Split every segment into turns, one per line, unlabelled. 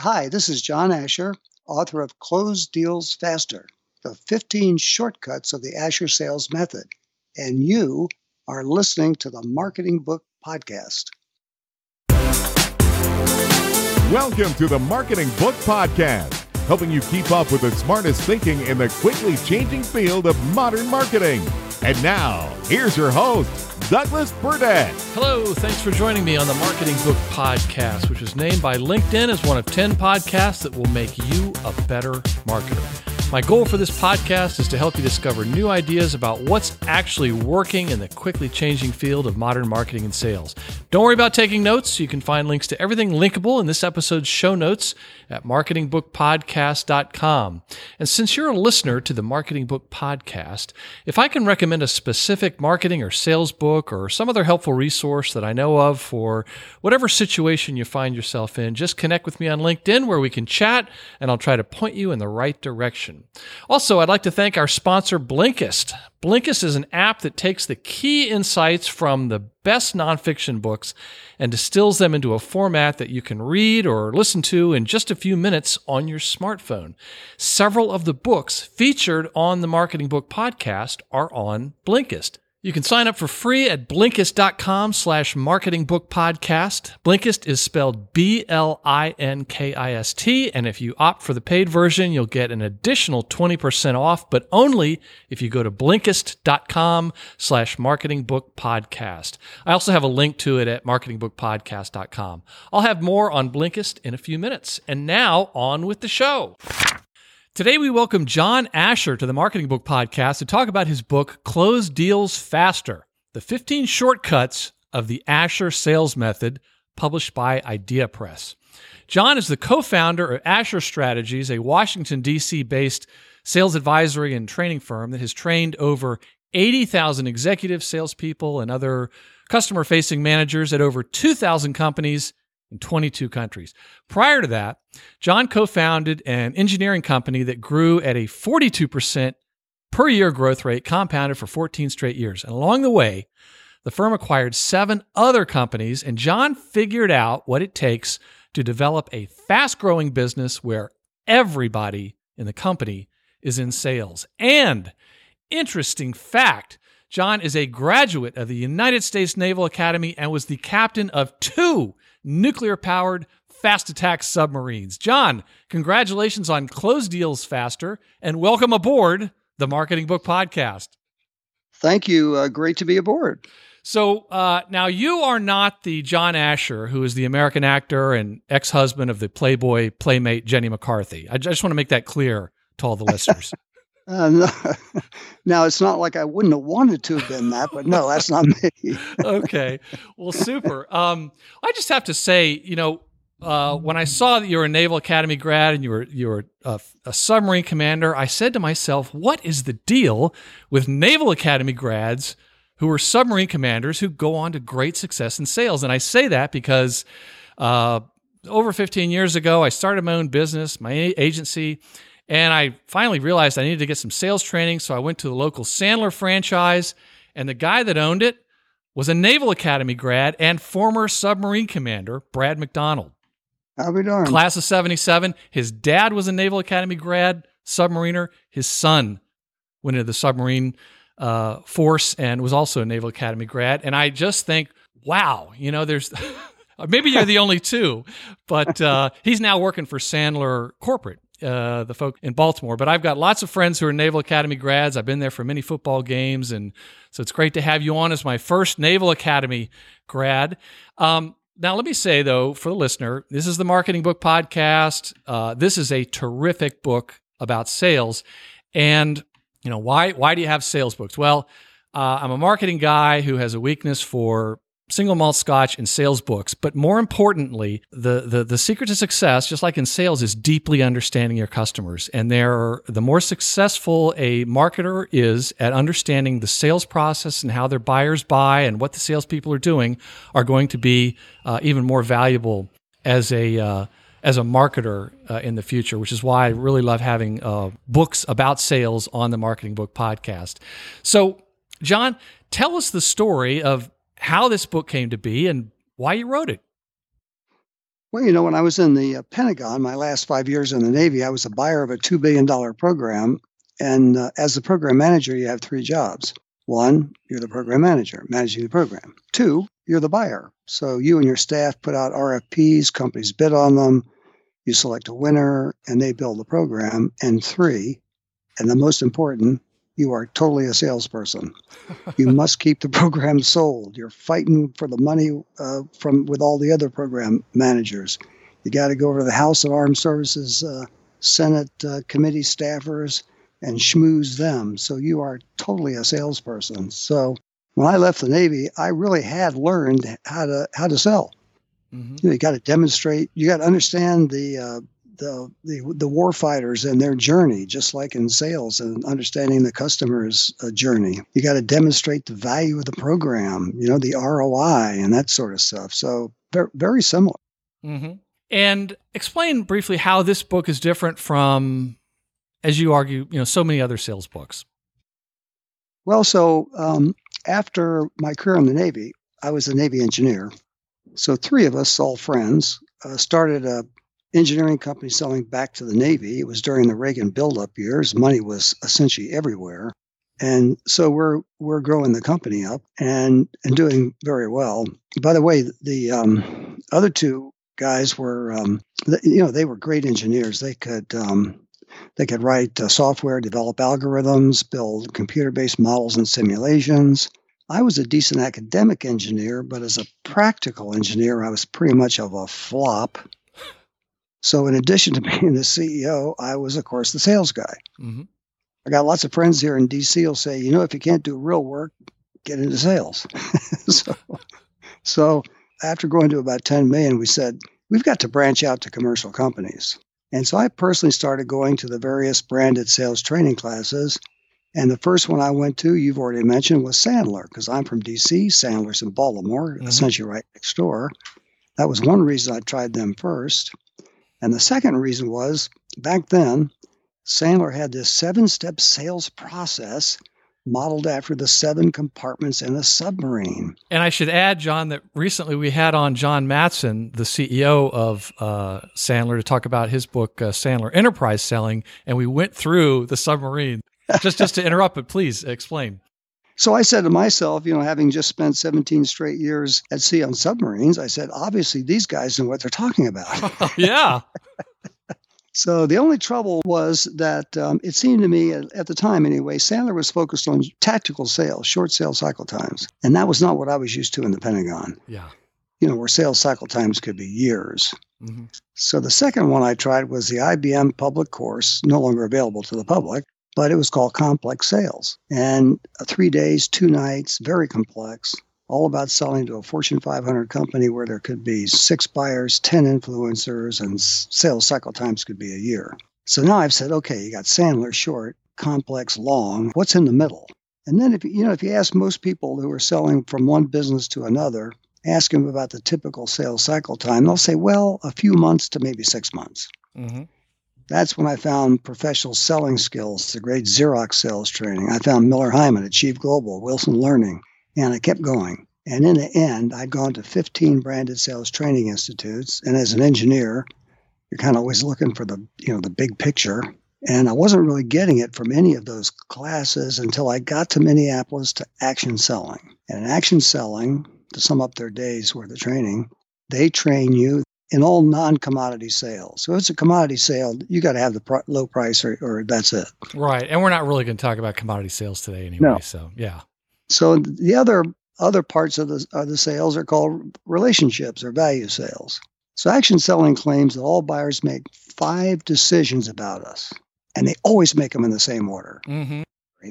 Hi, this is John Asher, author of Close Deals Faster, the 15 shortcuts of the Asher sales method. And you are listening to the Marketing Book Podcast.
Welcome to the Marketing Book Podcast, helping you keep up with the smartest thinking in the quickly changing field of modern marketing. And now, here's your host, Douglas Burdett.
Hello, thanks for joining me on the Marketing Book Podcast, which is named by LinkedIn as one of 10 podcasts that will make you a better marketer. My goal for this podcast is to help you discover new ideas about what's actually working in the quickly changing field of modern marketing and sales. Don't worry about taking notes. You can find links to everything linkable in this episode's show notes at marketingbookpodcast.com. And since you're a listener to the Marketing Book Podcast, if I can recommend a specific marketing or sales book or some other helpful resource that I know of for whatever situation you find yourself in, just connect with me on LinkedIn where we can chat and I'll try to point you in the right direction. Also, I'd like to thank our sponsor, Blinkist. Blinkist is an app that takes the key insights from the best nonfiction books and distills them into a format that you can read or listen to in just a few minutes on your smartphone. Several of the books featured on the Marketing Book podcast are on Blinkist. You can sign up for free at Blinkist.com slash marketingbookpodcast. Blinkist is spelled B-L-I-N-K-I-S-T. And if you opt for the paid version, you'll get an additional 20% off, but only if you go to Blinkist.com slash marketingbookpodcast. I also have a link to it at marketingbookpodcast.com. I'll have more on Blinkist in a few minutes. And now on with the show. Today, we welcome John Asher to the Marketing Book Podcast to talk about his book, Close Deals Faster The 15 Shortcuts of the Asher Sales Method, published by Idea Press. John is the co founder of Asher Strategies, a Washington, D.C. based sales advisory and training firm that has trained over 80,000 executive salespeople and other customer facing managers at over 2,000 companies in 22 countries. Prior to that, John co founded an engineering company that grew at a 42% per year growth rate, compounded for 14 straight years. And along the way, the firm acquired seven other companies, and John figured out what it takes to develop a fast growing business where everybody in the company is in sales. And interesting fact John is a graduate of the United States Naval Academy and was the captain of two nuclear powered fast attack submarines. John, congratulations on Close Deals Faster and welcome aboard the Marketing Book Podcast.
Thank you. Uh, great to be aboard.
So uh, now you are not the John Asher who is the American actor and ex husband of the Playboy playmate Jenny McCarthy. I just want to make that clear to all the listeners.
Uh, no, now it's not like I wouldn't have wanted to have been that, but no, that's not me.
okay, well, super. Um, I just have to say, you know, uh, when I saw that you were a Naval Academy grad and you were you were a, a, submarine commander, I said to myself, "What is the deal with Naval Academy grads who are submarine commanders who go on to great success in sales?" And I say that because uh, over 15 years ago, I started my own business, my agency and I finally realized I needed to get some sales training. So I went to the local Sandler franchise, and the guy that owned it was a Naval Academy grad and former submarine commander, Brad McDonald.
I'll be darned.
Class of 77. His dad was a Naval Academy grad, submariner. His son went into the submarine uh, force and was also a Naval Academy grad. And I just think, wow, you know, there's. Maybe you're the only two, but uh, he's now working for Sandler Corporate uh, the folk in Baltimore. But I've got lots of friends who are Naval Academy grads. I've been there for many football games, and so it's great to have you on as my first Naval Academy grad. Um, now, let me say though, for the listener, this is the Marketing Book Podcast. Uh, this is a terrific book about sales, and you know why? Why do you have sales books? Well, uh, I'm a marketing guy who has a weakness for single malt scotch and sales books. But more importantly, the, the, the secret to success, just like in sales, is deeply understanding your customers. And the more successful a marketer is at understanding the sales process and how their buyers buy and what the salespeople are doing, are going to be uh, even more valuable as a uh, as a marketer uh, in the future, which is why I really love having uh, books about sales on the Marketing Book Podcast. So, John, tell us the story of how this book came to be and why you wrote it.
Well, you know, when I was in the uh, Pentagon, my last five years in the Navy, I was a buyer of a $2 billion program. And uh, as the program manager, you have three jobs. One, you're the program manager, managing the program. Two, you're the buyer. So you and your staff put out RFPs, companies bid on them, you select a winner, and they build the program. And three, and the most important, you are totally a salesperson. you must keep the program sold. You're fighting for the money uh, from with all the other program managers. You got to go over to the House of Armed Services, uh, Senate uh, committee staffers, and schmooze them. So you are totally a salesperson. So when I left the Navy, I really had learned how to how to sell. Mm-hmm. You, know, you got to demonstrate. You got to understand the uh, the the the war fighters and their journey, just like in sales and understanding the customer's uh, journey. You got to demonstrate the value of the program, you know, the ROI and that sort of stuff. So very very similar.
Mm-hmm. And explain briefly how this book is different from, as you argue, you know, so many other sales books.
Well, so um, after my career in the Navy, I was a Navy engineer. So three of us, all friends, uh, started a engineering company selling back to the Navy. It was during the Reagan buildup years. Money was essentially everywhere. And so we're we're growing the company up and and doing very well. By the way, the um, other two guys were um, you know they were great engineers. They could um, they could write uh, software, develop algorithms, build computer-based models and simulations. I was a decent academic engineer, but as a practical engineer, I was pretty much of a flop. So, in addition to being the CEO, I was, of course, the sales guy. Mm-hmm. I got lots of friends here in DC who'll say, you know, if you can't do real work, get into sales. so, so, after going to about 10 million, we said, we've got to branch out to commercial companies. And so I personally started going to the various branded sales training classes. And the first one I went to, you've already mentioned, was Sandler, because I'm from DC. Sandler's in Baltimore, mm-hmm. essentially right next door. That was one reason I tried them first. And the second reason was back then, Sandler had this seven step sales process modeled after the seven compartments in a submarine.
And I should add, John, that recently we had on John Mattson, the CEO of uh, Sandler, to talk about his book, uh, Sandler Enterprise Selling. And we went through the submarine. just, just to interrupt, but please explain.
So I said to myself, you know, having just spent 17 straight years at sea on submarines, I said, obviously these guys know what they're talking about.
yeah.
so the only trouble was that um, it seemed to me at, at, the time anyway, Sandler was focused on tactical sales, short sales cycle times. And that was not what I was used to in the Pentagon.
Yeah.
You know, where sales cycle times could be years. Mm-hmm. So the second one I tried was the IBM public course, no longer available to the public but it was called Complex Sales. And three days, two nights, very complex, all about selling to a Fortune 500 company where there could be six buyers, 10 influencers, and sales cycle times could be a year. So now I've said, okay, you got Sandler short, complex long. What's in the middle? And then if you know if you ask most people who are selling from one business to another, ask them about the typical sales cycle time, they'll say, well, a few months to maybe six months. Mm-hmm. That's when I found professional selling skills, the great Xerox sales training. I found Miller Heiman, Achieve Global, Wilson Learning, and I kept going. And in the end, I'd gone to 15 branded sales training institutes. And as an engineer, you're kind of always looking for the, you know, the big picture. And I wasn't really getting it from any of those classes until I got to Minneapolis to action selling. And in action selling, to sum up their days worth of training, they train you in all non-commodity sales. So if it's a commodity sale, you got to have the pr- low price, or, or that's it.
Right, and we're not really going to talk about commodity sales today anyway. No. So yeah.
So the other other parts of the of the sales are called relationships or value sales. So action selling claims that all buyers make five decisions about us, and they always make them in the same order. Mm-hmm.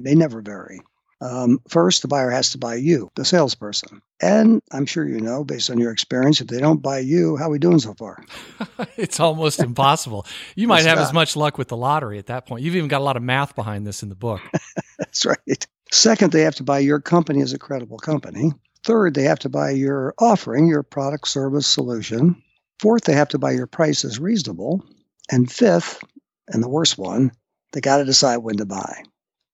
They never vary. Um, first, the buyer has to buy you, the salesperson. And I'm sure you know, based on your experience, if they don't buy you, how are we doing so far?
it's almost impossible. You might have not. as much luck with the lottery at that point. You've even got a lot of math behind this in the book.
That's right. Second, they have to buy your company as a credible company. Third, they have to buy your offering, your product, service, solution. Fourth, they have to buy your price as reasonable. And fifth, and the worst one, they got to decide when to buy.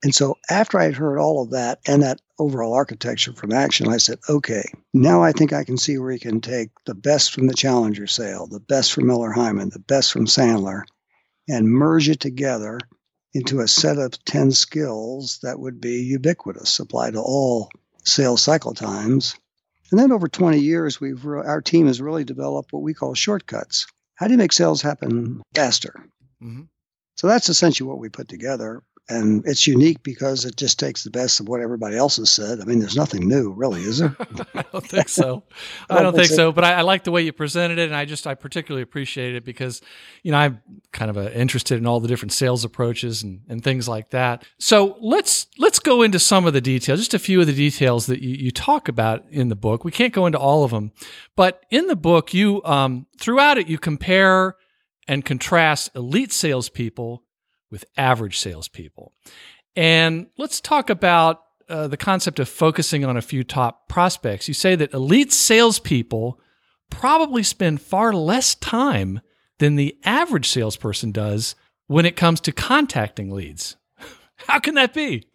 And so after I'd heard all of that and that overall architecture from action, I said, okay, now I think I can see where you can take the best from the Challenger sale, the best from Miller Heiman, the best from Sandler, and merge it together into a set of 10 skills that would be ubiquitous, apply to all sales cycle times. And then over 20 years, we've our team has really developed what we call shortcuts. How do you make sales happen faster? Mm-hmm. So that's essentially what we put together and it's unique because it just takes the best of what everybody else has said. I mean, there's nothing new, really, is there?
I don't think so. I don't, think, so. But I, I, like the way you presented it, and I just I particularly appreciate it because you know I'm kind of uh, interested in all the different sales approaches and, and things like that. So let's let's go into some of the details, just a few of the details that you, you talk about in the book. We can't go into all of them, but in the book, you um, throughout it you compare and contrast elite salespeople with average salespeople. And let's talk about uh, the concept of focusing on a few top prospects. You say that elite salespeople probably spend far less time than the average salesperson does when it comes to contacting leads. How can that be?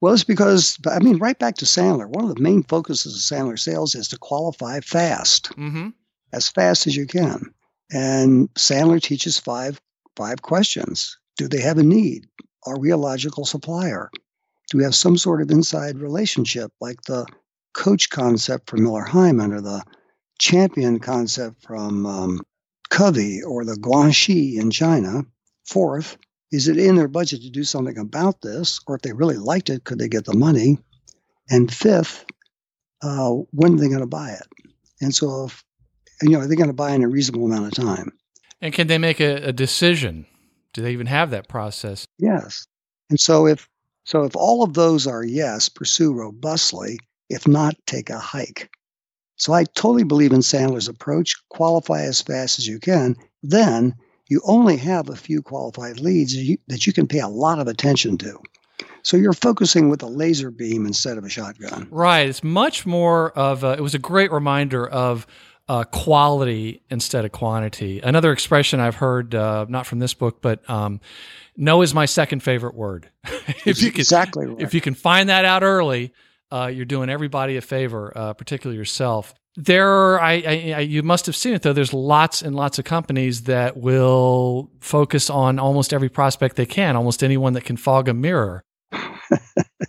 Well, it's because, I mean, right back to Sandler. One of the main focuses of Sandler sales is to qualify fast, mm-hmm. as fast as you can. And Sandler teaches five five questions. Do they have a need? Are we a logical supplier? Do we have some sort of inside relationship like the coach concept from Miller Heiman or the champion concept from um, Covey or the Guanxi in China? Fourth, is it in their budget to do something about this? Or if they really liked it, could they get the money? And fifth, uh, when are they going to buy it? And so, if, you know, are they going to buy in a reasonable amount of time?
And can they make a, a decision do they even have that process?
Yes. And so if so if all of those are yes, pursue robustly. If not, take a hike. So I totally believe in Sandler's approach. Qualify as fast as you can. Then you only have a few qualified leads that you can pay a lot of attention to. So you're focusing with a laser beam instead of a shotgun.
Right. It's much more of a, it was a great reminder of uh, quality instead of quantity. Another expression I've heard, uh, not from this book, but um, no is my second favorite word.
if you can, exactly right.
if you can find that out early, uh, you're doing everybody a favor, uh, particularly yourself. There, are, I, I, I, you must have seen it though. There's lots and lots of companies that will focus on almost every prospect they can, almost anyone that can fog a mirror.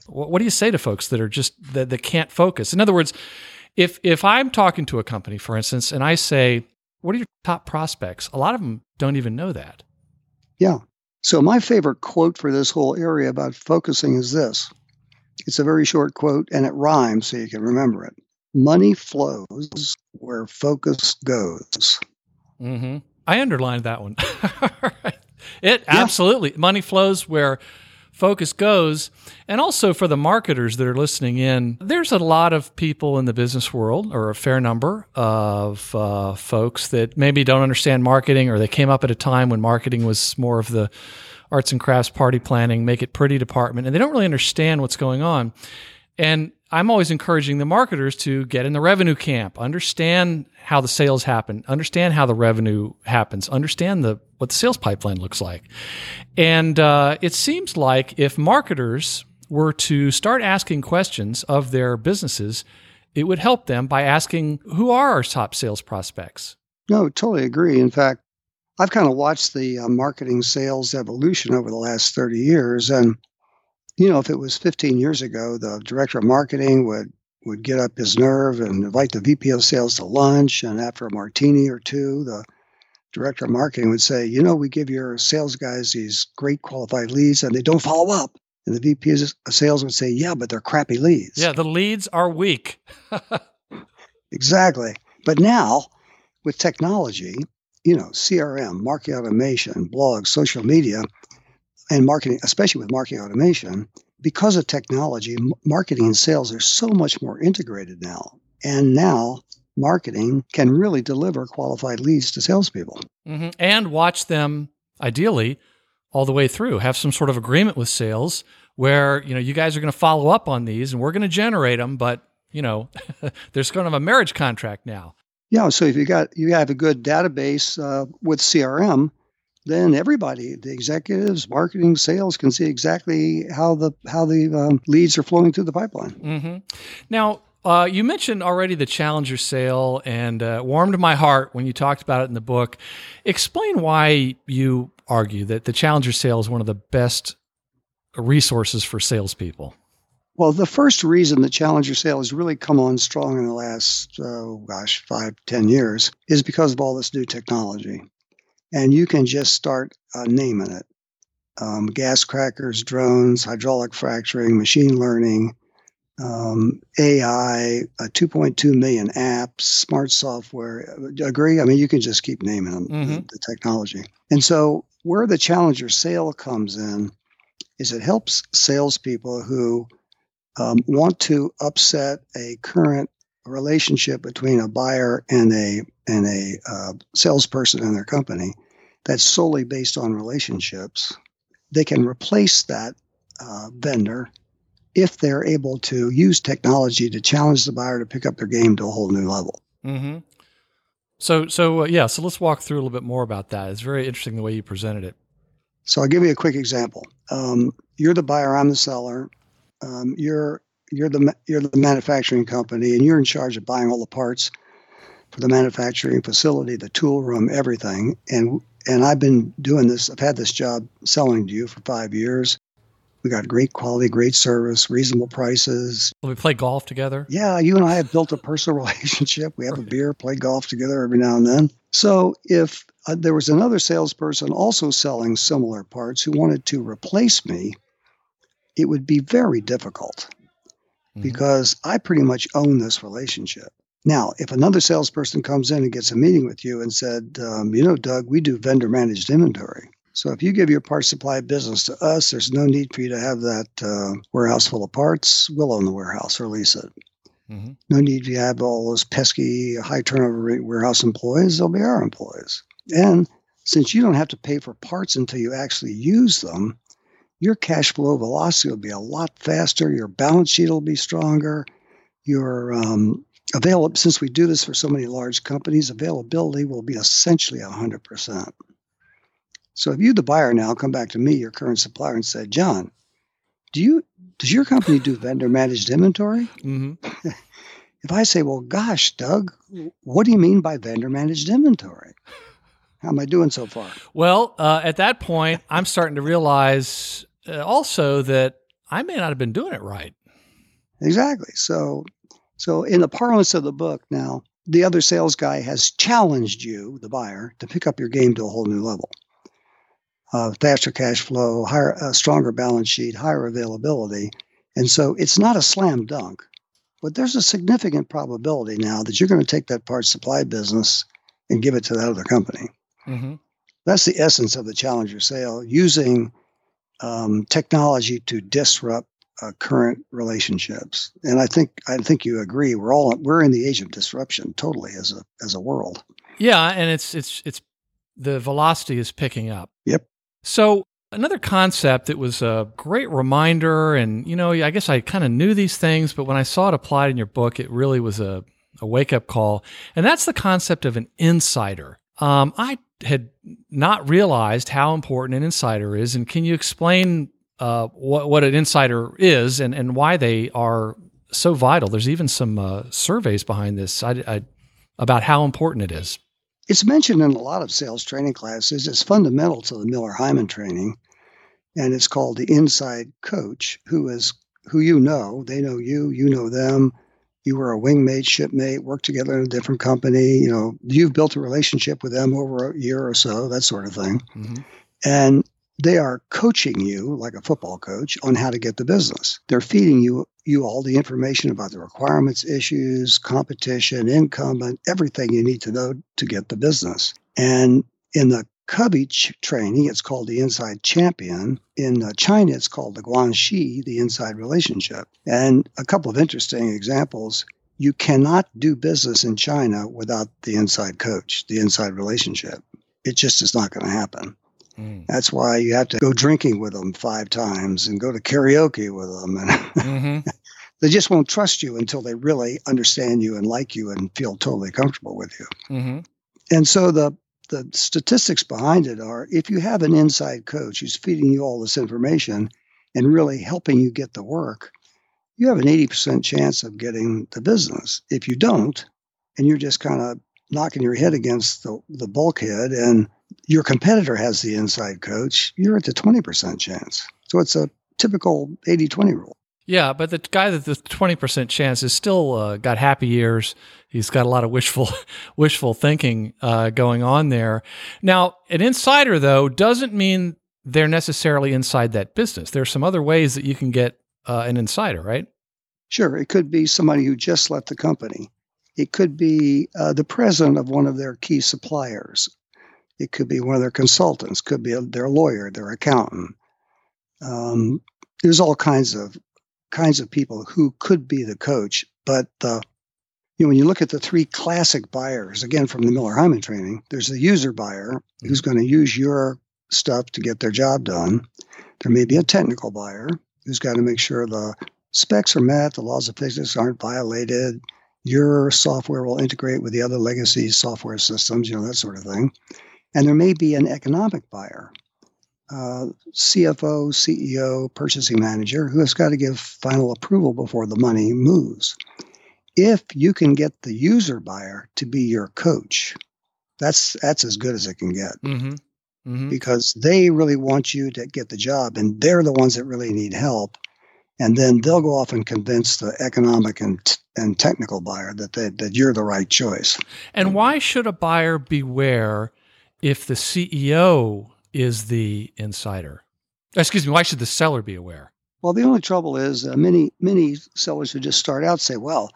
what, what do you say to folks that are just that, that can't focus? In other words, if if I'm talking to a company, for instance, and I say, "What are your top prospects?" A lot of them don't even know that.
Yeah. So my favorite quote for this whole area about focusing is this. It's a very short quote and it rhymes so you can remember it. Money flows where focus goes.
Mm-hmm. I underlined that one. it yeah. absolutely money flows where focus goes. And also for the marketers that are listening in, there's a lot of people in the business world, or a fair number of uh, folks that maybe don't understand marketing, or they came up at a time when marketing was more of the arts and crafts party planning, make it pretty department, and they don't really understand what's going on. And I'm always encouraging the marketers to get in the revenue camp, understand how the sales happen, understand how the revenue happens, understand the what the sales pipeline looks like. And uh, it seems like if marketers were to start asking questions of their businesses, it would help them by asking who are our top sales prospects.
No, totally agree. In fact, I've kind of watched the uh, marketing sales evolution over the last 30 years, and you know, if it was 15 years ago, the director of marketing would would get up his nerve and invite the VP of sales to lunch, and after a martini or two, the director of marketing would say, "You know, we give your sales guys these great qualified leads, and they don't follow up." And the VP of sales would say, "Yeah, but they're crappy leads."
Yeah, the leads are weak.
exactly. But now, with technology, you know, CRM, marketing automation, blogs, social media, and marketing, especially with marketing automation, because of technology, marketing and sales are so much more integrated now. And now marketing can really deliver qualified leads to salespeople.
Mm-hmm. And watch them, ideally, all the way through. Have some sort of agreement with sales where, you know, you guys are going to follow up on these and we're going to generate them, but, you know, there's kind of a marriage contract now.
Yeah. So if you got, you have a good database uh, with CRM, then everybody, the executives, marketing, sales, can see exactly how the how the um, leads are flowing through the pipeline.
Mm-hmm. Now, uh, you mentioned already the Challenger sale and uh, warmed my heart when you talked about it in the book. Explain why you argue that the Challenger sale is one of the best resources for salespeople.
Well, the first reason the Challenger sale has really come on strong in the last, oh gosh, five, ten years is because of all this new technology. And you can just start uh, naming it um, gas crackers, drones, hydraulic fracturing, machine learning, um, AI, 2.2 million apps, smart software. Agree? I mean, you can just keep naming them, mm-hmm. the, the technology. And so, where the Challenger sale comes in is it helps salespeople who um, want to upset a current relationship between a buyer and a and a uh, salesperson in their company that's solely based on relationships, they can replace that uh, vendor if they're able to use technology to challenge the buyer to pick up their game to a whole new level.
Mm-hmm. So, so uh, yeah, so let's walk through a little bit more about that. It's very interesting the way you presented it.
So I'll give you a quick example. Um, you're the buyer, I'm the seller. Um, you're you're the you're the manufacturing company, and you're in charge of buying all the parts for the manufacturing facility, the tool room, everything. And and I've been doing this. I've had this job selling to you for five years. We got great quality, great service, reasonable prices.
We play golf together?
Yeah, you and I have built a personal relationship. We have a beer, play golf together every now and then. So if uh, there was another salesperson also selling similar parts who wanted to replace me, it would be very difficult mm-hmm. because I pretty much own this relationship. Now, if another salesperson comes in and gets a meeting with you and said, um, you know, Doug, we do vendor managed inventory. So if you give your parts supply business to us, there's no need for you to have that uh, warehouse full of parts. We'll own the warehouse or lease it. Mm-hmm. No need to have all those pesky high turnover warehouse employees. They'll be our employees. And since you don't have to pay for parts until you actually use them, your cash flow velocity will be a lot faster. Your balance sheet will be stronger. Your um, available since we do this for so many large companies, availability will be essentially 100%. So if you, the buyer, now come back to me, your current supplier, and say, John, do you does your company do vendor managed inventory? Mm-hmm. if I say, well, gosh, Doug, what do you mean by vendor managed inventory? How am I doing so far?
Well, uh, at that point, I'm starting to realize uh, also that I may not have been doing it right.
Exactly. So so, in the parlance of the book, now the other sales guy has challenged you, the buyer, to pick up your game to a whole new level. Uh, faster cash flow, higher, uh, stronger balance sheet, higher availability, and so it's not a slam dunk, but there's a significant probability now that you're going to take that part supply business and give it to that other company. Mm-hmm. That's the essence of the challenger sale, using um, technology to disrupt uh, current relationships. And I think I think you agree. We're all we're in the age of disruption, totally as a as a world.
Yeah, and it's it's it's the velocity is picking up.
Yep.
So another concept that was a great reminder, and you know, I guess I kind of knew these things, but when I saw it applied in your book, it really was a a wake up call, and that's the concept of an insider. Um, I had not realized how important an insider is, and can you explain uh, what, what an insider is and, and why they are so vital. There's even some uh, surveys behind this I, I, about how important it is.
It's mentioned in a lot of sales training classes. It's fundamental to the Miller Heiman training, and it's called the inside coach, who is who you know. They know you. You know them. You were a wingmate, shipmate, worked together in a different company. You know, you've built a relationship with them over a year or so, that sort of thing. Mm-hmm. And they are coaching you like a football coach on how to get the business. They're feeding you you all the information about the requirements, issues, competition, incumbent, everything you need to know to get the business. And in the Covey training, it's called the Inside Champion. In uh, China, it's called the Guanxi, the Inside Relationship. And a couple of interesting examples. You cannot do business in China without the inside coach, the inside relationship. It just is not going to happen. Mm. That's why you have to go drinking with them five times and go to karaoke with them. And mm-hmm. they just won't trust you until they really understand you and like you and feel totally comfortable with you. Mm-hmm. And so the the statistics behind it are if you have an inside coach who's feeding you all this information and really helping you get the work, you have an 80% chance of getting the business. If you don't, and you're just kind of knocking your head against the, the bulkhead and your competitor has the inside coach, you're at the 20% chance. So it's a typical 80 20 rule.
Yeah, but the guy that the 20% chance is still uh, got happy years. He's got a lot of wishful wishful thinking uh, going on there. Now, an insider though doesn't mean they're necessarily inside that business. There are some other ways that you can get uh, an insider, right?
Sure, it could be somebody who just left the company. It could be uh, the president of one of their key suppliers. It could be one of their consultants. Could be a, their lawyer, their accountant. Um, there's all kinds of kinds of people who could be the coach, but the you know, when you look at the three classic buyers, again from the Miller Heiman training, there's the user buyer who's going to use your stuff to get their job done. There may be a technical buyer who's got to make sure the specs are met, the laws of physics aren't violated, your software will integrate with the other legacy software systems, you know, that sort of thing. And there may be an economic buyer, uh, CFO, CEO, purchasing manager, who has got to give final approval before the money moves. If you can get the user buyer to be your coach, that's that's as good as it can get.
Mm-hmm. Mm-hmm.
Because they really want you to get the job, and they're the ones that really need help. And then they'll go off and convince the economic and and technical buyer that they, that you're the right choice.
And why should a buyer beware if the CEO is the insider? Excuse me, why should the seller be aware?
Well, the only trouble is uh, many many sellers who just start out say, "Well,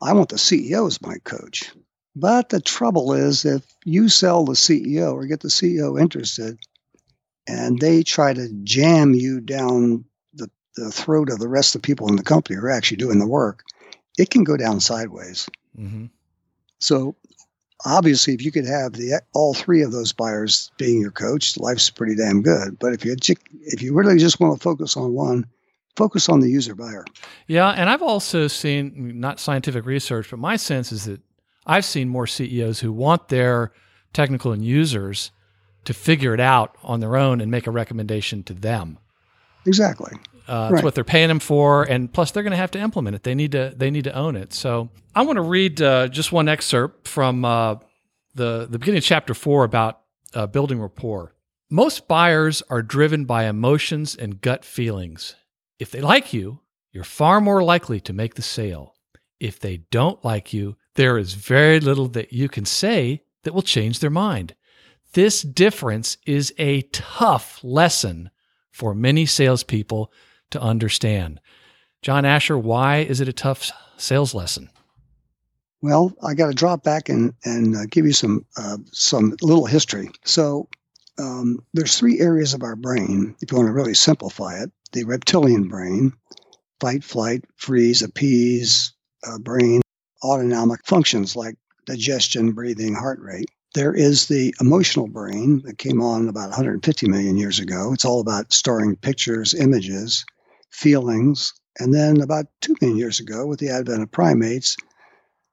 I want the CEO as my coach." But the trouble is, if you sell the CEO or get the CEO interested, and they try to jam you down the, the throat of the rest of the people in the company who are actually doing the work, it can go down sideways.
Mm-hmm.
So obviously, if you could have the all three of those buyers being your coach, life's pretty damn good. But if you if you really just want to focus on one, focus on the user buyer.
Yeah, and I've also seen not scientific research, but my sense is that I've seen more CEOs who want their technical and users to figure it out on their own and make a recommendation to them.
Exactly.
Uh, that's right. what they're paying them for, and plus they're going to have to implement it. They need to they need to own it. So I want to read uh, just one excerpt from uh, the the beginning of chapter four about uh, building rapport. Most buyers are driven by emotions and gut feelings. If they like you, you're far more likely to make the sale. If they don't like you, there is very little that you can say that will change their mind. This difference is a tough lesson for many salespeople to understand. John Asher, why is it a tough sales lesson?
Well, I got to drop back and and uh, give you some uh, some little history. So um, there's three areas of our brain, if you want to really simplify it: the reptilian brain, fight, flight, freeze, appease uh, brain, autonomic functions like digestion, breathing, heart rate. There is the emotional brain that came on about 150 million years ago. It's all about storing pictures, images, feelings. And then about 2 million years ago, with the advent of primates,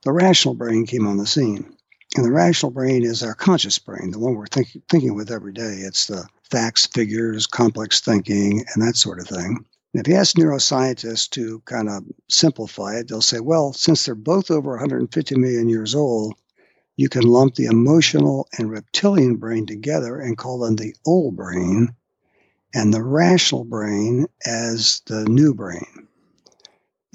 the rational brain came on the scene. And the rational brain is our conscious brain, the one we're think- thinking with every day. It's the facts, figures, complex thinking, and that sort of thing. And if you ask neuroscientists to kind of simplify it, they'll say, well, since they're both over 150 million years old, you can lump the emotional and reptilian brain together and call them the old brain and the rational brain as the new brain.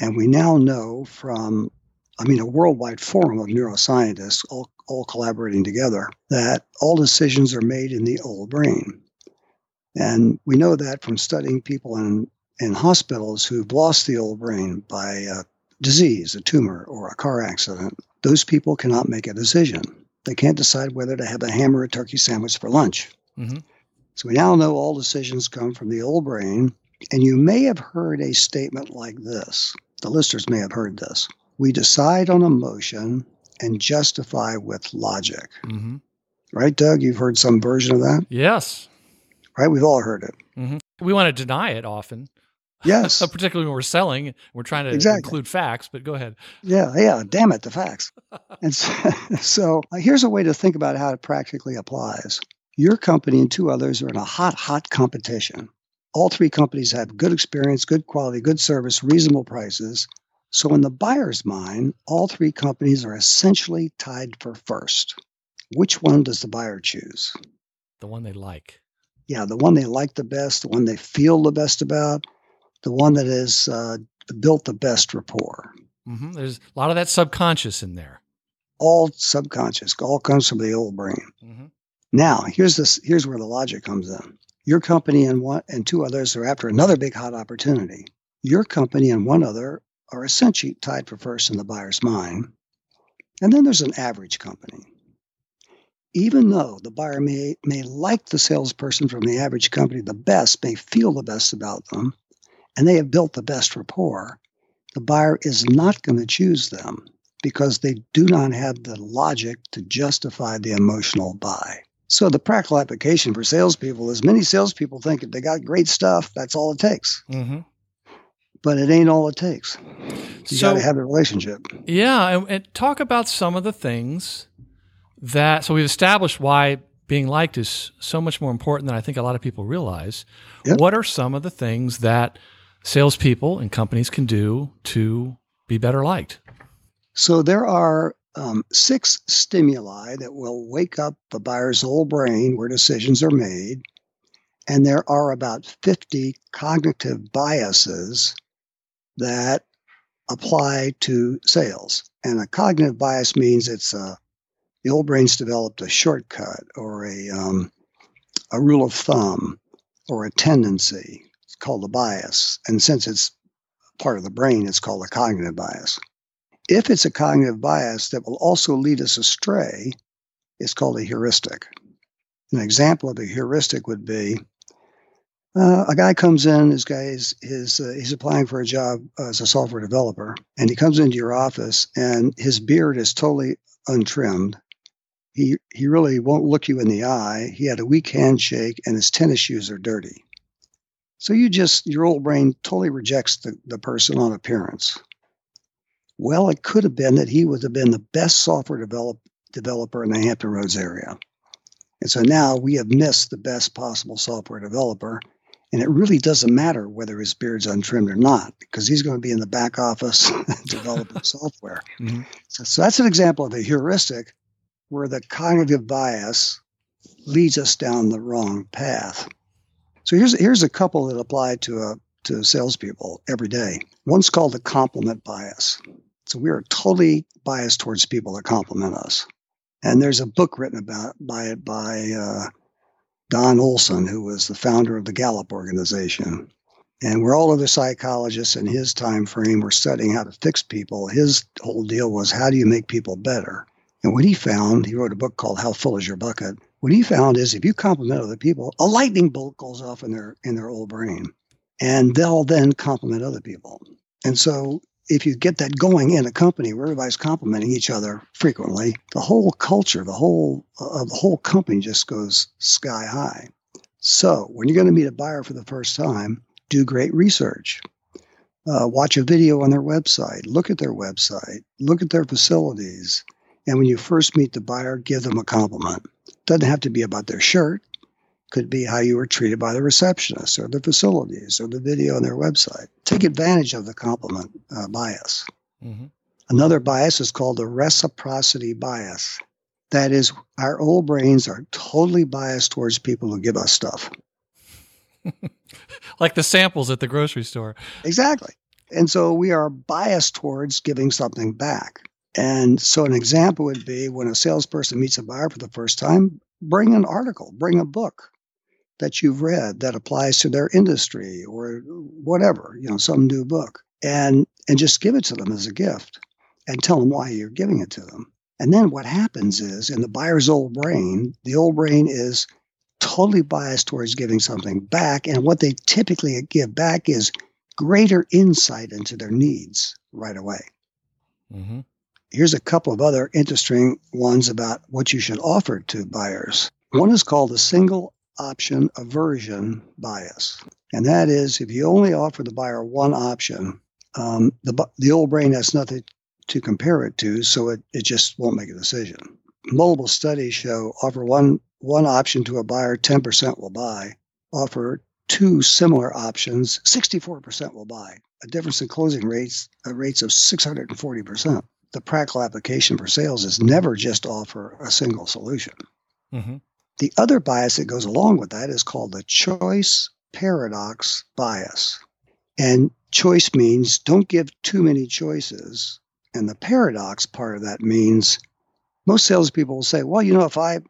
And we now know from, I mean, a worldwide forum of neuroscientists all, all collaborating together that all decisions are made in the old brain. And we know that from studying people in, in hospitals who've lost the old brain by a disease, a tumor, or a car accident. Those people cannot make a decision. They can't decide whether to have a ham or a turkey sandwich for lunch. Mm-hmm. So we now know all decisions come from the old brain. And you may have heard a statement like this. The listeners may have heard this. We decide on emotion and justify with logic. Mm-hmm. Right, Doug? You've heard some version of that?
Yes.
Right? We've all heard it.
Mm-hmm. We want to deny it often.
Yes.
particularly when we're selling, we're trying to
Exactly.
include facts. But go ahead.
Yeah, yeah. Damn it, the facts. and so, so uh, here's a way to think about how it practically applies. Your company and two others are in a hot, hot competition. All three companies have good experience, good quality, good service, reasonable prices. So, in the buyer's mind, all three companies are essentially tied for first. Which one does the buyer choose?
The one they like.
Yeah, the one they like the best, the one they feel the best about, the one that has uh, built the best rapport.
hmm There's a lot of that subconscious in there.
All subconscious, all comes from the old brain.
hmm
Now, here's this. Here's where the logic comes in. Your company and one and two others are after another big hot opportunity. Your company and one other are essentially tied for first in the buyer's mind. And then there's an average company. Even though the buyer may, may like the salesperson from the average company the best, may feel the best about them, and they have built the best rapport, the buyer is not going to choose them because they do not have the logic to justify the emotional buy. So the practical application for salespeople is many salespeople think if they got great stuff, that's all it takes.
hmm
But it ain't all it takes. You
So
got to have the relationship.
Yeah, and, and talk about some of the things that. So we've established why being liked is so much more important than I think a lot of people realize.
Yep.
What are some of the things that salespeople and companies can do to be better liked?
So there are um, six stimuli that will wake up the buyer's whole brain where decisions are made. And there are about 50 cognitive biases that apply to sales. And a cognitive bias means it's a, the old brain's developed a shortcut or a, um, a rule of thumb or a tendency. It's called a bias. And since it's part of the brain, it's called a cognitive bias. If it's a cognitive bias that will also lead us astray, it's called a heuristic. An example of a heuristic would be uh, a guy comes in, this guy is, is uh, he's applying for a job as a software developer, and he comes into your office and his beard is totally untrimmed. He, he really won't look you in the eye. He had a weak handshake and his tennis shoes are dirty. So you just, your old brain totally rejects the, the person on appearance. Well, it could have been that he would have been the best software develop, developer in the Hampton Roads area. And so now we have missed the best possible software developer. And it really doesn't matter whether his beard's untrimmed or not, because he's going to be in the back office developing software.
Mhm.
So, so that's an example of a heuristic where the cognitive bias leads us down the wrong path. So here's here's a couple that apply to a to salespeople every day. One's called the compliment bias. So we are totally biased towards people that compliment us. And there's a book written about by it by uh, Don Olson, who was the founder of the Gallup organization. And where all other psychologists in his time frame were studying how to fix people, his whole deal was how do you make people better? And what he found, he wrote a book called How Full Is Your Bucket? What he found is if you compliment other people, a lightning bolt goes off in their in their old brain. And they'll then compliment other people. And so if you get that going in a company where everybody's complimenting each other frequently, the whole culture, the whole uh, the whole company just goes sky high. So when you're going to meet a buyer for the first time, do great research. Uh, watch a video on their website. Look at their website. Look at their facilities. And when you first meet the buyer, give them a compliment. Doesn't have to be about their shirt. Could be how you were treated by the receptionist or the facilities or the video on their website. Take advantage of the compliment uh, bias.
Mhm.
Another bias is called the reciprocity bias. That is, our old brains are totally biased towards people who give us stuff.
Like the samples at the grocery store.
Exactly. And so we are biased towards giving something back. And so an example would be when a salesperson meets a buyer for the first time, bring an article, bring a book that you've read that applies to their industry or whatever, you know, some new book. And and just give it to them as a gift and tell them why you're giving it to them. And then what happens is in the buyer's old brain, the old brain is totally biased towards giving something back. And what they typically give back is greater insight into their needs right away.
hmm
Here's a couple of other interesting ones about what you should offer to buyers. One is called the single option aversion bias. And that is if you only offer the buyer one option, um, the, the old brain has nothing to compare it to, so it, it just won't make a decision. Multiple studies show offer one, one option to a buyer, 10% will buy. Offer two similar options, 64% will buy. A difference in closing rates, uh, rates of 640%. The practical application for sales is never just offer a single solution. Mm-hmm. The other bias that goes along with that is called the choice paradox bias. And choice means don't give too many choices. And the paradox part of that means most salespeople will say, well, you know, if I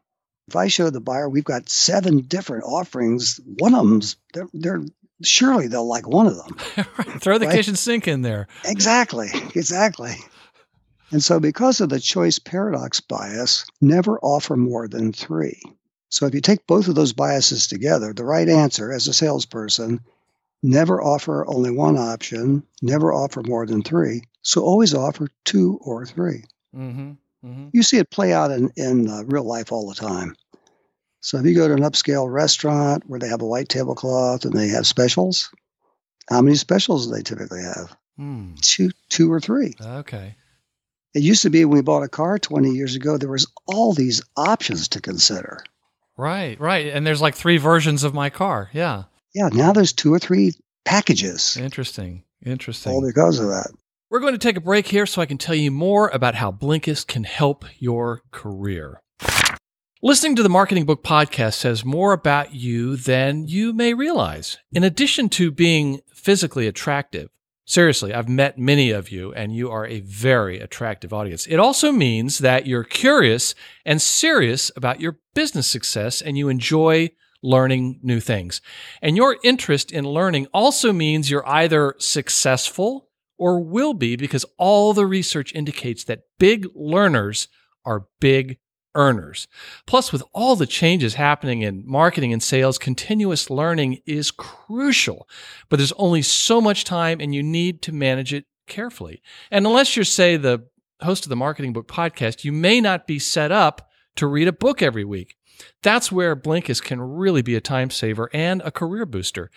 if I show the buyer we've got seven different offerings, one of them's they're, they're surely they'll like one of them.
right. Throw the right? kitchen sink in there.
Exactly. Exactly. And so because of the choice paradox bias, never offer more than three. So if you take both of those biases together, the right answer as a salesperson, never offer only one option, never offer more than three. So always offer two or 3 mm-hmm. Mm-hmm. You see it play out in, in uh, real life all the time. So if you go to an upscale restaurant where they have a white tablecloth and they have specials, how many specials do they typically have? Mm. Two, two or three.
Okay.
It used to be when we bought a car 20 years ago, there was all these options to consider.
Right, right. And there's like three versions of my car. Yeah.
Yeah. Now there's two or three packages.
Interesting. Interesting.
All because of that.
We're going to take a break here so I can tell you more about how Blinkist can help your career. Listening to the Marketing Book Podcast says more about you than you may realize. In addition to being physically attractive, Seriously, I've met many of you and you are a very attractive audience. It also means that you're curious and serious about your business success and you enjoy learning new things. And your interest in learning also means you're either successful or will be because all the research indicates that big learners are big earners. Plus, with all the changes happening in marketing and sales, continuous learning is crucial. But there's only so much time and you need to manage it carefully. And unless you're, say, the host of the Marketing Book Podcast, you may not be set up to read a book every week. That's where Blinkist can really be a time saver and a career booster.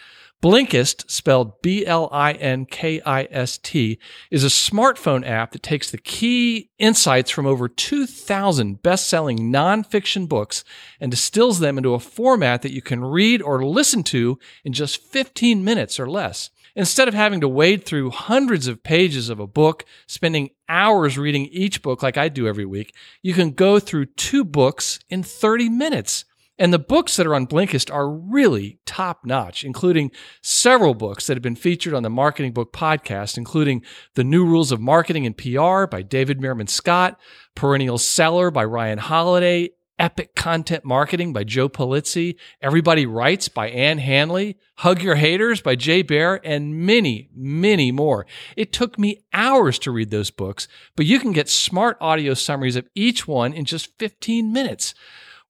Blinkist, spelled B L I N K I S T, is a smartphone app that takes the key insights from over 2,000 best selling nonfiction books and distills them into a format that you can read or listen to in just 15 minutes or less. Instead of having to wade through hundreds of pages of a book, spending hours reading each book like I do every week, you can go through two books in 30 minutes. And the books that are on Blinkist are really top notch, including several books that have been featured on the Marketing Book podcast, including The New Rules of Marketing and PR by David Meerman Scott, Perennial Seller by Ryan Holiday, Epic Content Marketing by Joe Pulizzi, Everybody Writes by Ann Handley, Hug Your Haters by Jay Baer, and many, many more. It took me hours to read those books, but you can get smart audio summaries of each one in just 15 minutes.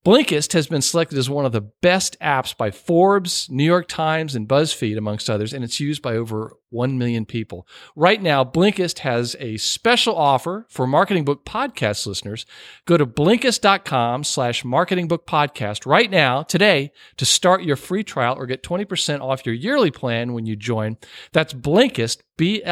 Blinkist has been selected as one of the best apps by Forbes, New York Times, and BuzzFeed, amongst others, and it's used by over 1 million people. Right now, Blinkist has a special offer for Marketing Book Podcast listeners. Go to Blinkist.com slash Marketing Book Podcast right now, today, to start your free trial or get 20% off your yearly plan when you join. That's Blinkist, B-L-I-N-K-I-S-T,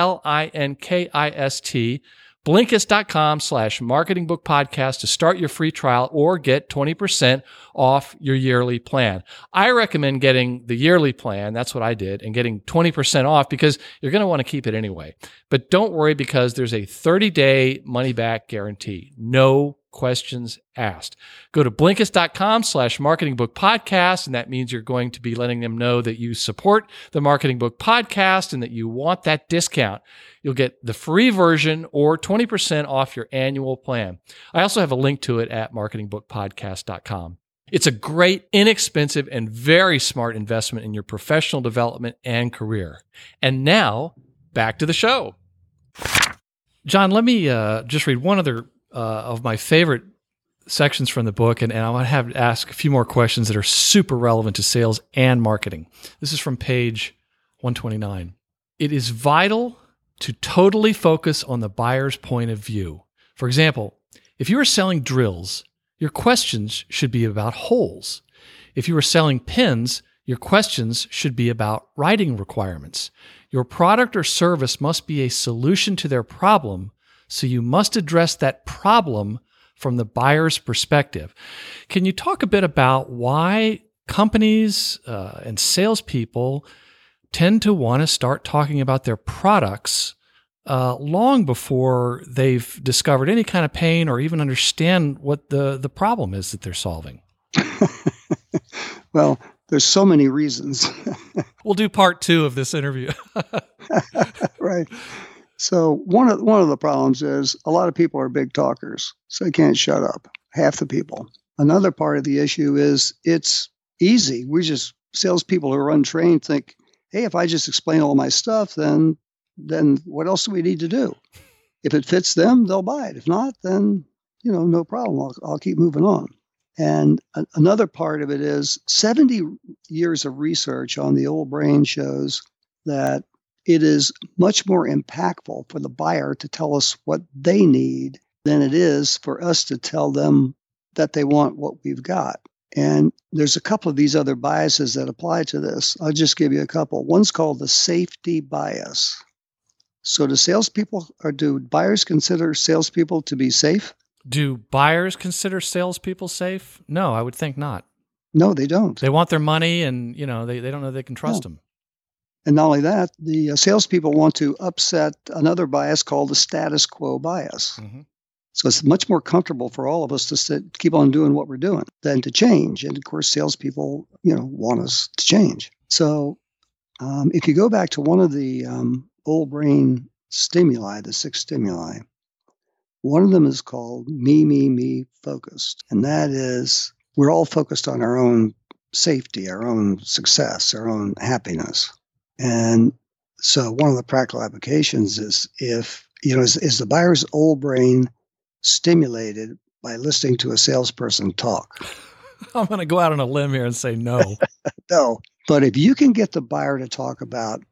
Blinkist.com slash marketing book podcast to start your free trial or get 20% off your yearly plan. I recommend getting the yearly plan. That's what I did and getting 20% off because you're going to want to keep it anyway. But don't worry because there's a 30 day money back guarantee. No questions asked. Go to Blinkist.com slash marketing book podcast, and that means you're going to be letting them know that you support the marketing book podcast and that you want that discount. You'll get the free version or 20% off your annual plan. I also have a link to it at marketingbookpodcast.com. It's a great, inexpensive, and very smart investment in your professional development and career. And now, back to the show. John, let me uh, just read one other uh, of my favorite sections from the book, and, and I want to have ask a few more questions that are super relevant to sales and marketing. This is from page 129. It is vital to totally focus on the buyer's point of view. For example, if you are selling drills, your questions should be about holes. If you are selling pins, your questions should be about writing requirements. Your product or service must be a solution to their problem, so you must address that problem from the buyer's perspective. Can you talk a bit about why companies uh, and salespeople tend to want to start talking about their products uh, long before they've discovered any kind of pain or even understand what the, the problem is that they're solving?
well, there's so many reasons.
we'll do part two of this interview.
right. So one of one of the problems is a lot of people are big talkers, so they can't shut up. Half the people. Another part of the issue is it's easy. We just salespeople who are untrained think, hey, if I just explain all my stuff, then then what else do we need to do? If it fits them, they'll buy it. If not, then you know, no problem. I'll, I'll keep moving on. And a- another part of it is 70 years of research on the old brain shows that it is much more impactful for the buyer to tell us what they need than it is for us to tell them that they want what we've got. And there's a couple of these other biases that apply to this. I'll just give you a couple. One's called the safety bias. So, do salespeople or do buyers consider salespeople to be safe?
Do buyers consider salespeople safe? No, I would think not.
No, they don't.
They want their money, and you know they, they don't know they can trust no. them.
And not only that, the uh, salespeople want to upset another bias called the status quo bias. Mm-hmm. So it's much more comfortable for all of us to sit, keep on doing what we're doing than to change. And of course, salespeople, you know, want us to change. So um, if you go back to one of the um, old brain stimuli, the six stimuli, one of them is called me, me, me focused. And that is we're all focused on our own safety, our own success, our own happiness. And so one of the practical applications is if, you know, is, is the buyer's old brain stimulated by listening to a salesperson talk?
I'm going to go out on a limb here and say no.
no. But if you can get the buyer to talk about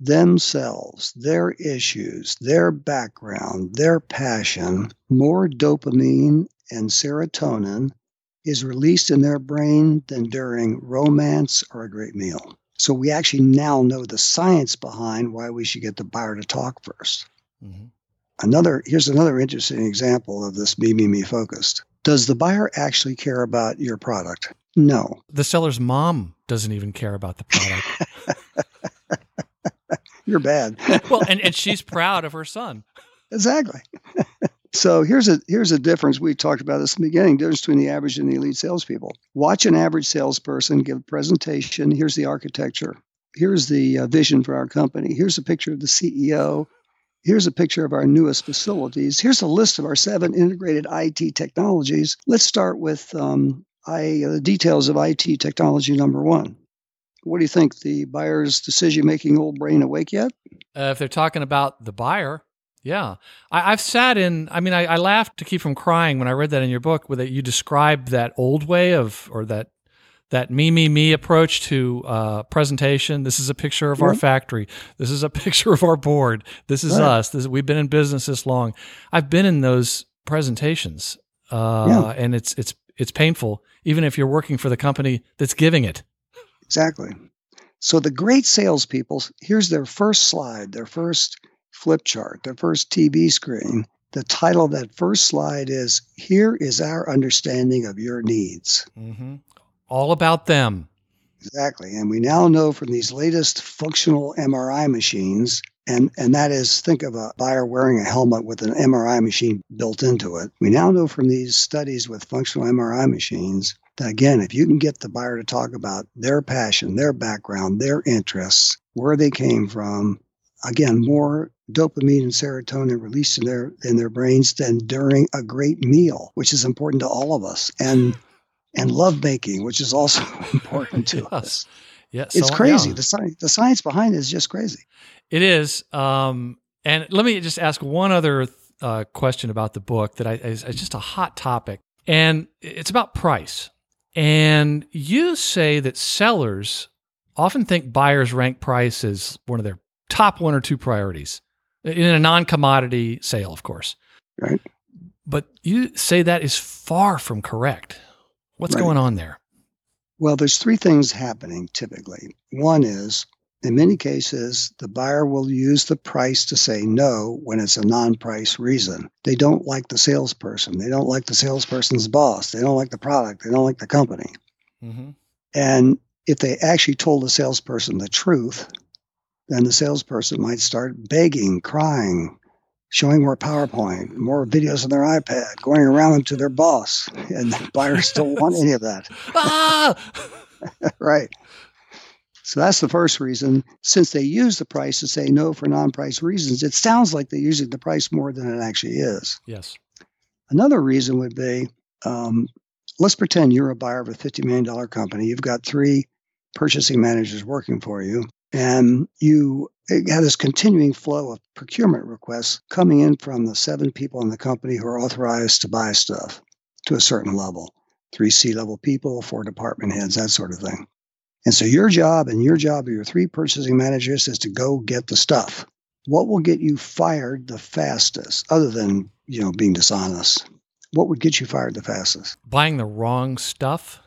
themselves, their issues, their background, their passion, more dopamine and serotonin is released in their brain than during romance or a great meal. So we actually now know the science behind why we should get the buyer to talk 1st mm-hmm. Another here's another interesting example of this me me me focused. Does the buyer actually care about your product? No.
The seller's mom doesn't even care about the product.
You're bad.
well, and, and she's proud of her son.
Exactly. So here's a here's a difference. We talked about this in the beginning. Difference between the average and the elite salespeople. Watch an average salesperson give a presentation. Here's the architecture. Here's the uh, vision for our company. Here's a picture of the CEO. Here's a picture of our newest facilities. Here's a list of our seven integrated IT technologies. Let's start with um, I, uh, the details of IT technology number one. What do you think? The buyer's decision making old brain awake yet?
Uh, if they're talking about the buyer, yeah, I, have sat in. I mean, I, I, laughed to keep from crying when I read that in your book, where that you described that old way of, or that that me me me approach to uh, presentation. This is a picture of yeah. our factory. This is a picture of our board. This is right. us. This, we've been in business this long. I've been in those presentations, uh, yeah. and it's it's it's painful, even if you're working for the company that's giving it.
Exactly. So the great salespeople, here's their first slide, their first flip chart, the first TV screen, the title of that first slide is Here is Our Understanding of Your Needs.
Mm-hmm. All about them.
Exactly. And we now know from these latest functional MRI machines, and, and that is think of a buyer wearing a helmet with an MRI machine built into it. We now know from these studies with functional MRI machines that, again, if you can get the buyer to talk about their passion, their background, their interests, where they came from, again, more dopamine and serotonin released in their in their brains than during a great meal, which is important to all of us, and and love making, which is also important to yes. us.
Yes,
it's so, crazy. Yeah. The science the science behind it is just crazy.
It is. Um, and let me just ask one other uh, question about the book that I, is, is just a hot topic, and it's about price. And you say that sellers often think buyers rank price as one of their top one or two priorities in a non commodity sale, of course.
Right.
But you say that is far from correct. What's right. going on there?
Well, there's three things happening typically. One is, in many cases, the buyer will use the price to say no when it's a non price reason. They don't like the salesperson. They don't like the salesperson's boss. They don't like the product. They don't like the company.
Mm-hmm.
And if they actually told the salesperson the truth, then the salesperson might start begging, crying, showing more PowerPoint, more videos on their iPad, going around them to their boss. And the buyers don't want any of that.
Ah!
right. So that's the first reason. Since they use the price to say no for non price reasons, it sounds like they're using the price more than it actually is.
yes.
Another reason would be um, let's pretend you're a buyer of a $50 million company. You've got three purchasing managers working for you, and you have this continuing flow of procurement requests coming in from the seven people in the company who are authorized to buy stuff to a certain level three C level people, four department heads, that sort of thing. And so your job and your job of your three purchasing managers is to go get the stuff. What will get you fired the fastest, other than you know being dishonest? What would get you fired the fastest?
Buying the wrong stuff.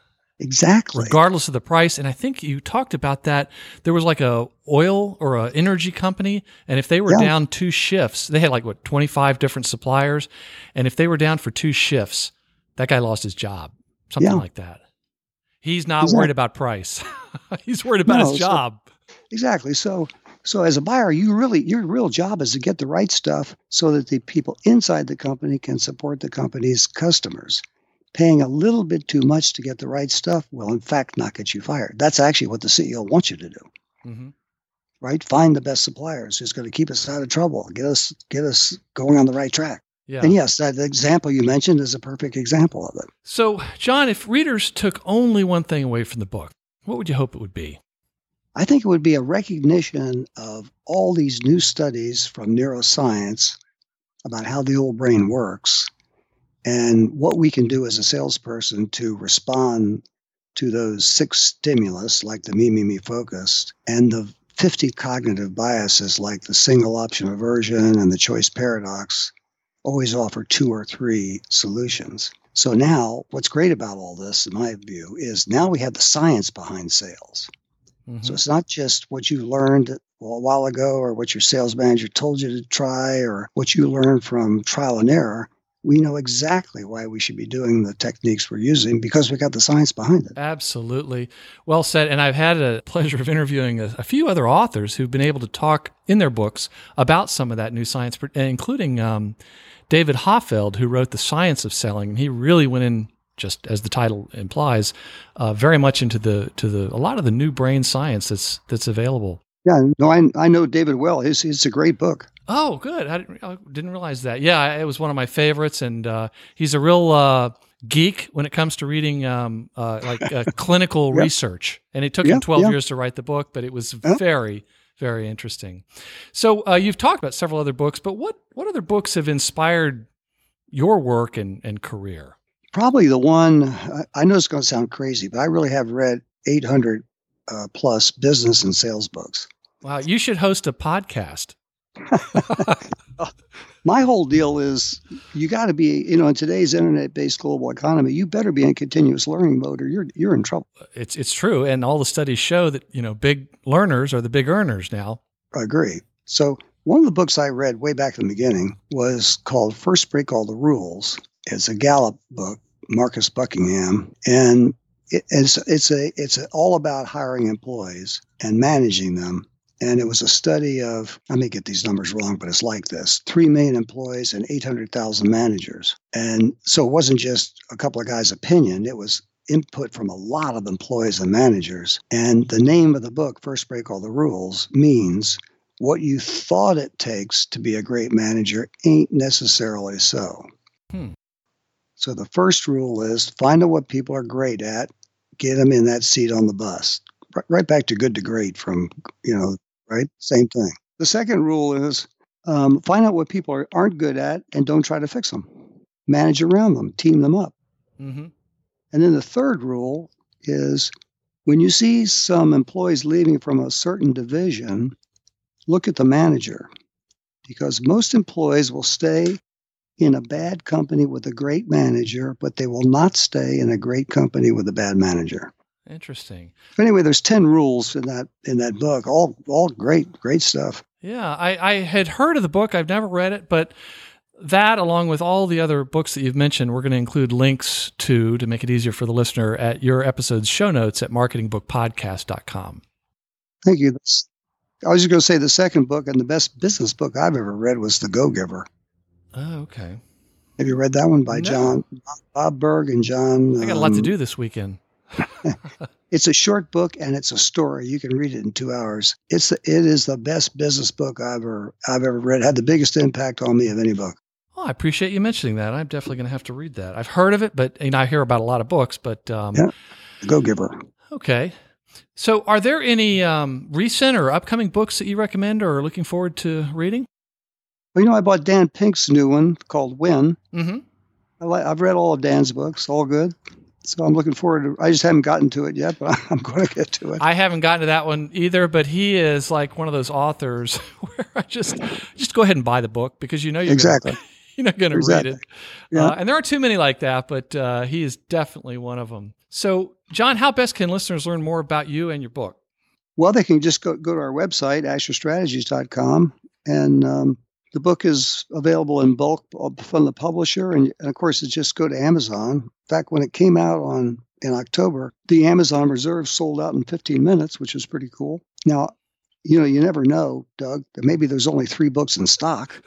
Exactly.
regardless of the price. And I think you talked about that. There was like a oil or a energy company, and if they were
Yeah.
down two shifts, they had like what twenty five different suppliers, and if they were down for two shifts, that guy lost his job, something
Yeah.
like that. He's not
Exactly.
worried about price. He's worried about
No,
his
so-
job.
Exactly. So so as a buyer, you really your real job is to get the right stuff so that the people inside the company can support the company's customers. Paying a little bit too much to get the right stuff will in fact not get you fired. That's actually what the CEO wants you to do,
hmm
right? Find the best suppliers who's going to keep us out of trouble, get us get us going on the right track.
Yeah.
And yes, that example you mentioned is a perfect example of it.
So, John, if readers took only one thing away from the book, what would you hope it would be?
I think it would be a recognition of all these new studies from neuroscience about how the old brain works and what we can do as a salesperson to respond to those six stimulus, like the me, me, me focused, and the 50 cognitive biases, like the single option aversion and the choice paradox, always offer two or three solutions. So now, what's great about all this, in my view, is now we have the science behind sales.
Mhm.
So it's not just what you learned a while ago or what your sales manager told you to try or what you learned from trial and error. We know exactly why we should be doing the techniques we're using because we've got the science behind it.
Absolutely. Well said. And I've had a pleasure of interviewing a, a few other authors who've been able to talk in their books about some of that new science, including um, David Hoffeld, who wrote The Science of Selling. And he really went in, just as the title implies, uh, very much into the to the a lot of the new brain science that's that's available.
Yeah, no, I, I know David well. It's, it's a great book.
Oh, good. I didn't, I didn't realize that. Yeah, it was one of my favorites, and uh, he's a real uh, geek when it comes to reading um, uh, like uh, clinical research. And it took him twelve years to write the book, but it was very, very interesting. So uh, you've talked about several other books, but what what other books have inspired your work and, and career?
Probably the one, I, I know it's going to sound crazy, but I really have read 800 uh, plus business and sales books.
Wow, you should host a podcast.
My whole deal is you got to be, you know, in today's internet based global economy, you better be in continuous learning mode or you're, you're in trouble.
It's it's true, and all the studies show that you know big learners are the big earners now.
I agree. So one of the books I read way back in the beginning was called First Break All the Rules. It's a Gallup book, Marcus Buckingham, and it, it's it's a it's all about hiring employees and managing them. And it was a study of I may get these numbers wrong, but it's like this: three million employees and eight hundred thousand managers. And so it wasn't just a couple of guys' opinion; it was input from a lot of employees and managers. And the name of the book, First Break All the Rules, means what you thought it takes to be a great manager ain't necessarily so.
Hmm.
So the first rule is find out what people are great at, get them in that seat on the bus. Right, right back to good to great from, you know, right? Same thing. The second rule is um, find out what people are, aren't good at and don't try to fix them. Manage around them, team them up.
hmm
And then the third rule is when you see some employees leaving from a certain division, look at the manager because most employees will stay in a bad company with a great manager, but they will not stay in a great company with a bad manager.
Interesting.
But anyway, there's ten rules in that in that book. All all great great stuff.
Yeah, I, I had heard of the book. I've never read it, but that, along with all the other books that you've mentioned, we're going to include links to to make it easier for the listener at your episode's show notes at marketingbookpodcast.com.
Thank you. That's, I was just going to say the second book and the best business book I've ever read was The Go Giver.
Oh, okay.
Have you read that one by
No.
John Bob Burg and John?
I got a lot to
um,
do this weekend.
It's a short book and it's a story. You can read it in two hours. It's the, it is the best business book I've ever I've ever read. Had the biggest impact on me of any book.
Oh, I appreciate you mentioning that. I'm definitely going to have to read that. I've heard of it, but know, I hear about a lot of books. But um,
Yeah. Go Giver.
okay. So, are there any um, recent or upcoming books that you recommend or are looking forward to reading?
Well, you know, I bought Dan Pink's new one called When.
Mm-hmm.
I li- I've read all of Dan's books, all good. So I'm looking forward to. I just haven't gotten to it yet, but I'm going to get to it.
I haven't gotten to that one either, but he is like one of those authors where I just just go ahead and buy the book because you know you're
exactly.
gonna, you're not going to
Exactly.
read it.
Yeah.
Uh, and there aren't too many like that, but uh, he is definitely one of them. So, John, how best can listeners learn more about you and your book?
Well, they can just go, go to our website, asherstrategies.com, and um, the book is available in bulk from the publisher. And, and of course, it's just go to Amazon. In fact, when it came out on in October, the Amazon Reserve sold out in 15 minutes, which was pretty cool. Now, you know, you never know, Doug, that maybe there's only three books in stock.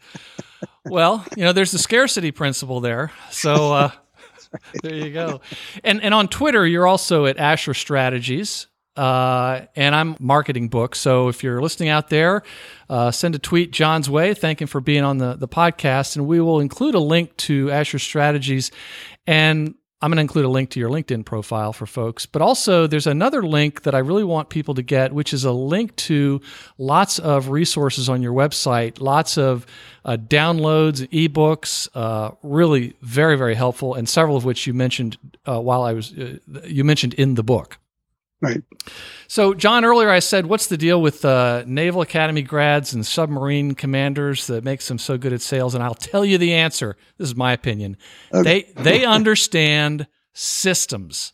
well, you know, there's the scarcity principle there. So uh, there you go. And and on Twitter, you're also at Asher Strategies. Uh, and I'm marketing book. So if you're listening out there, uh, send a tweet John's way. Thank him for being on the, the podcast. And we will include a link to Asher Strategies. And I'm going to include a link to your LinkedIn profile for folks. But also, there's another link that I really want people to get, which is a link to lots of resources on your website, lots of uh, downloads, ebooks, uh, really very, very helpful, and several of which you mentioned uh, while I was, uh, you mentioned in the book.
Right.
So, John, earlier I said, what's the deal with uh, Naval Academy grads and submarine commanders that makes them so good at sales? And I'll tell you the answer. This is my opinion.
Okay.
They they understand systems.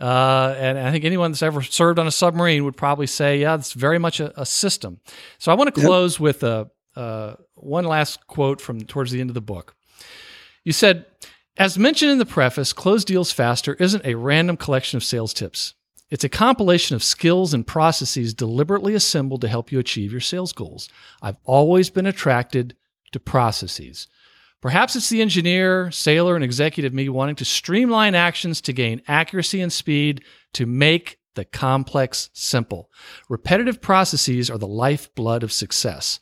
Uh, and I think anyone that's ever served on a submarine would probably say, yeah, it's very much a, a system. So I want to
Yep.
close with a, uh, one last quote from towards the end of the book. You said, as mentioned in the preface, Close Deals Faster isn't a random collection of sales tips. It's a compilation of skills and processes deliberately assembled to help you achieve your sales goals. I've always been attracted to processes. Perhaps it's the engineer, sailor, and executive me wanting to streamline actions to gain accuracy and speed to make the complex simple. Repetitive processes are the lifeblood of success.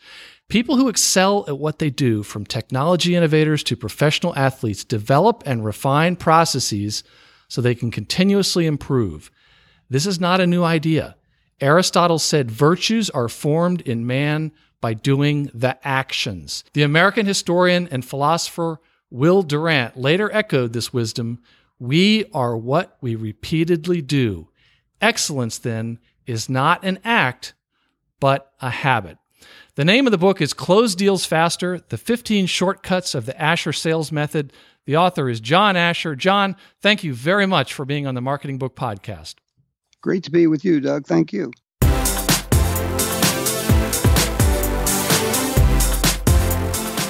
People who excel at what they do, from technology innovators to professional athletes, develop and refine processes so they can continuously improve. This is not a new idea. Aristotle said virtues are formed in man by doing the actions. The American historian and philosopher Will Durant later echoed this wisdom We are what we repeatedly do. Excellence, then, is not an act, but a habit. The name of the book is Close Deals Faster The 15 Shortcuts of the Asher Sales Method. The author is John Asher. John, thank you very much for being on the Marketing Book Podcast.
Great to be with you, Doug. Thank you.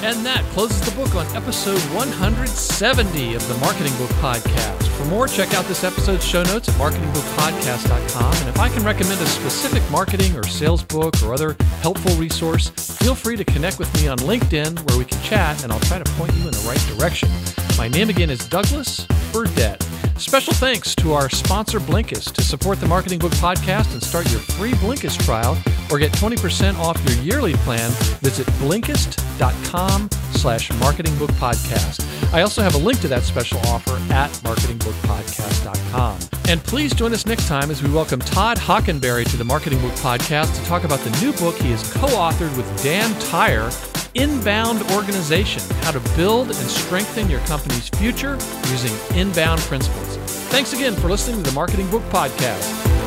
And that closes the book on episode 170 of the Marketing Book Podcast. For more, check out this episode's show notes at marketingbookpodcast.com. And if I can recommend a specific marketing or sales book or other helpful resource, feel free to connect with me on LinkedIn where we can chat and I'll try to point you in the right direction. My name again is Douglas Burdett. Special thanks to our sponsor Blinkist. To support the Marketing Book Podcast and start your free Blinkist trial or get 20% off your yearly plan, visit Blinkist.com slash Marketing Book Podcast. I also have a link to that special offer at marketingbookpodcast.com. And please join us next time as we welcome Todd Hockenberry to the Marketing Book Podcast to talk about the new book he has co-authored with Dan Tyre, Inbound Organization, how to build and strengthen your company's future using inbound principles. Thanks again for listening to the Marketing Book Podcast.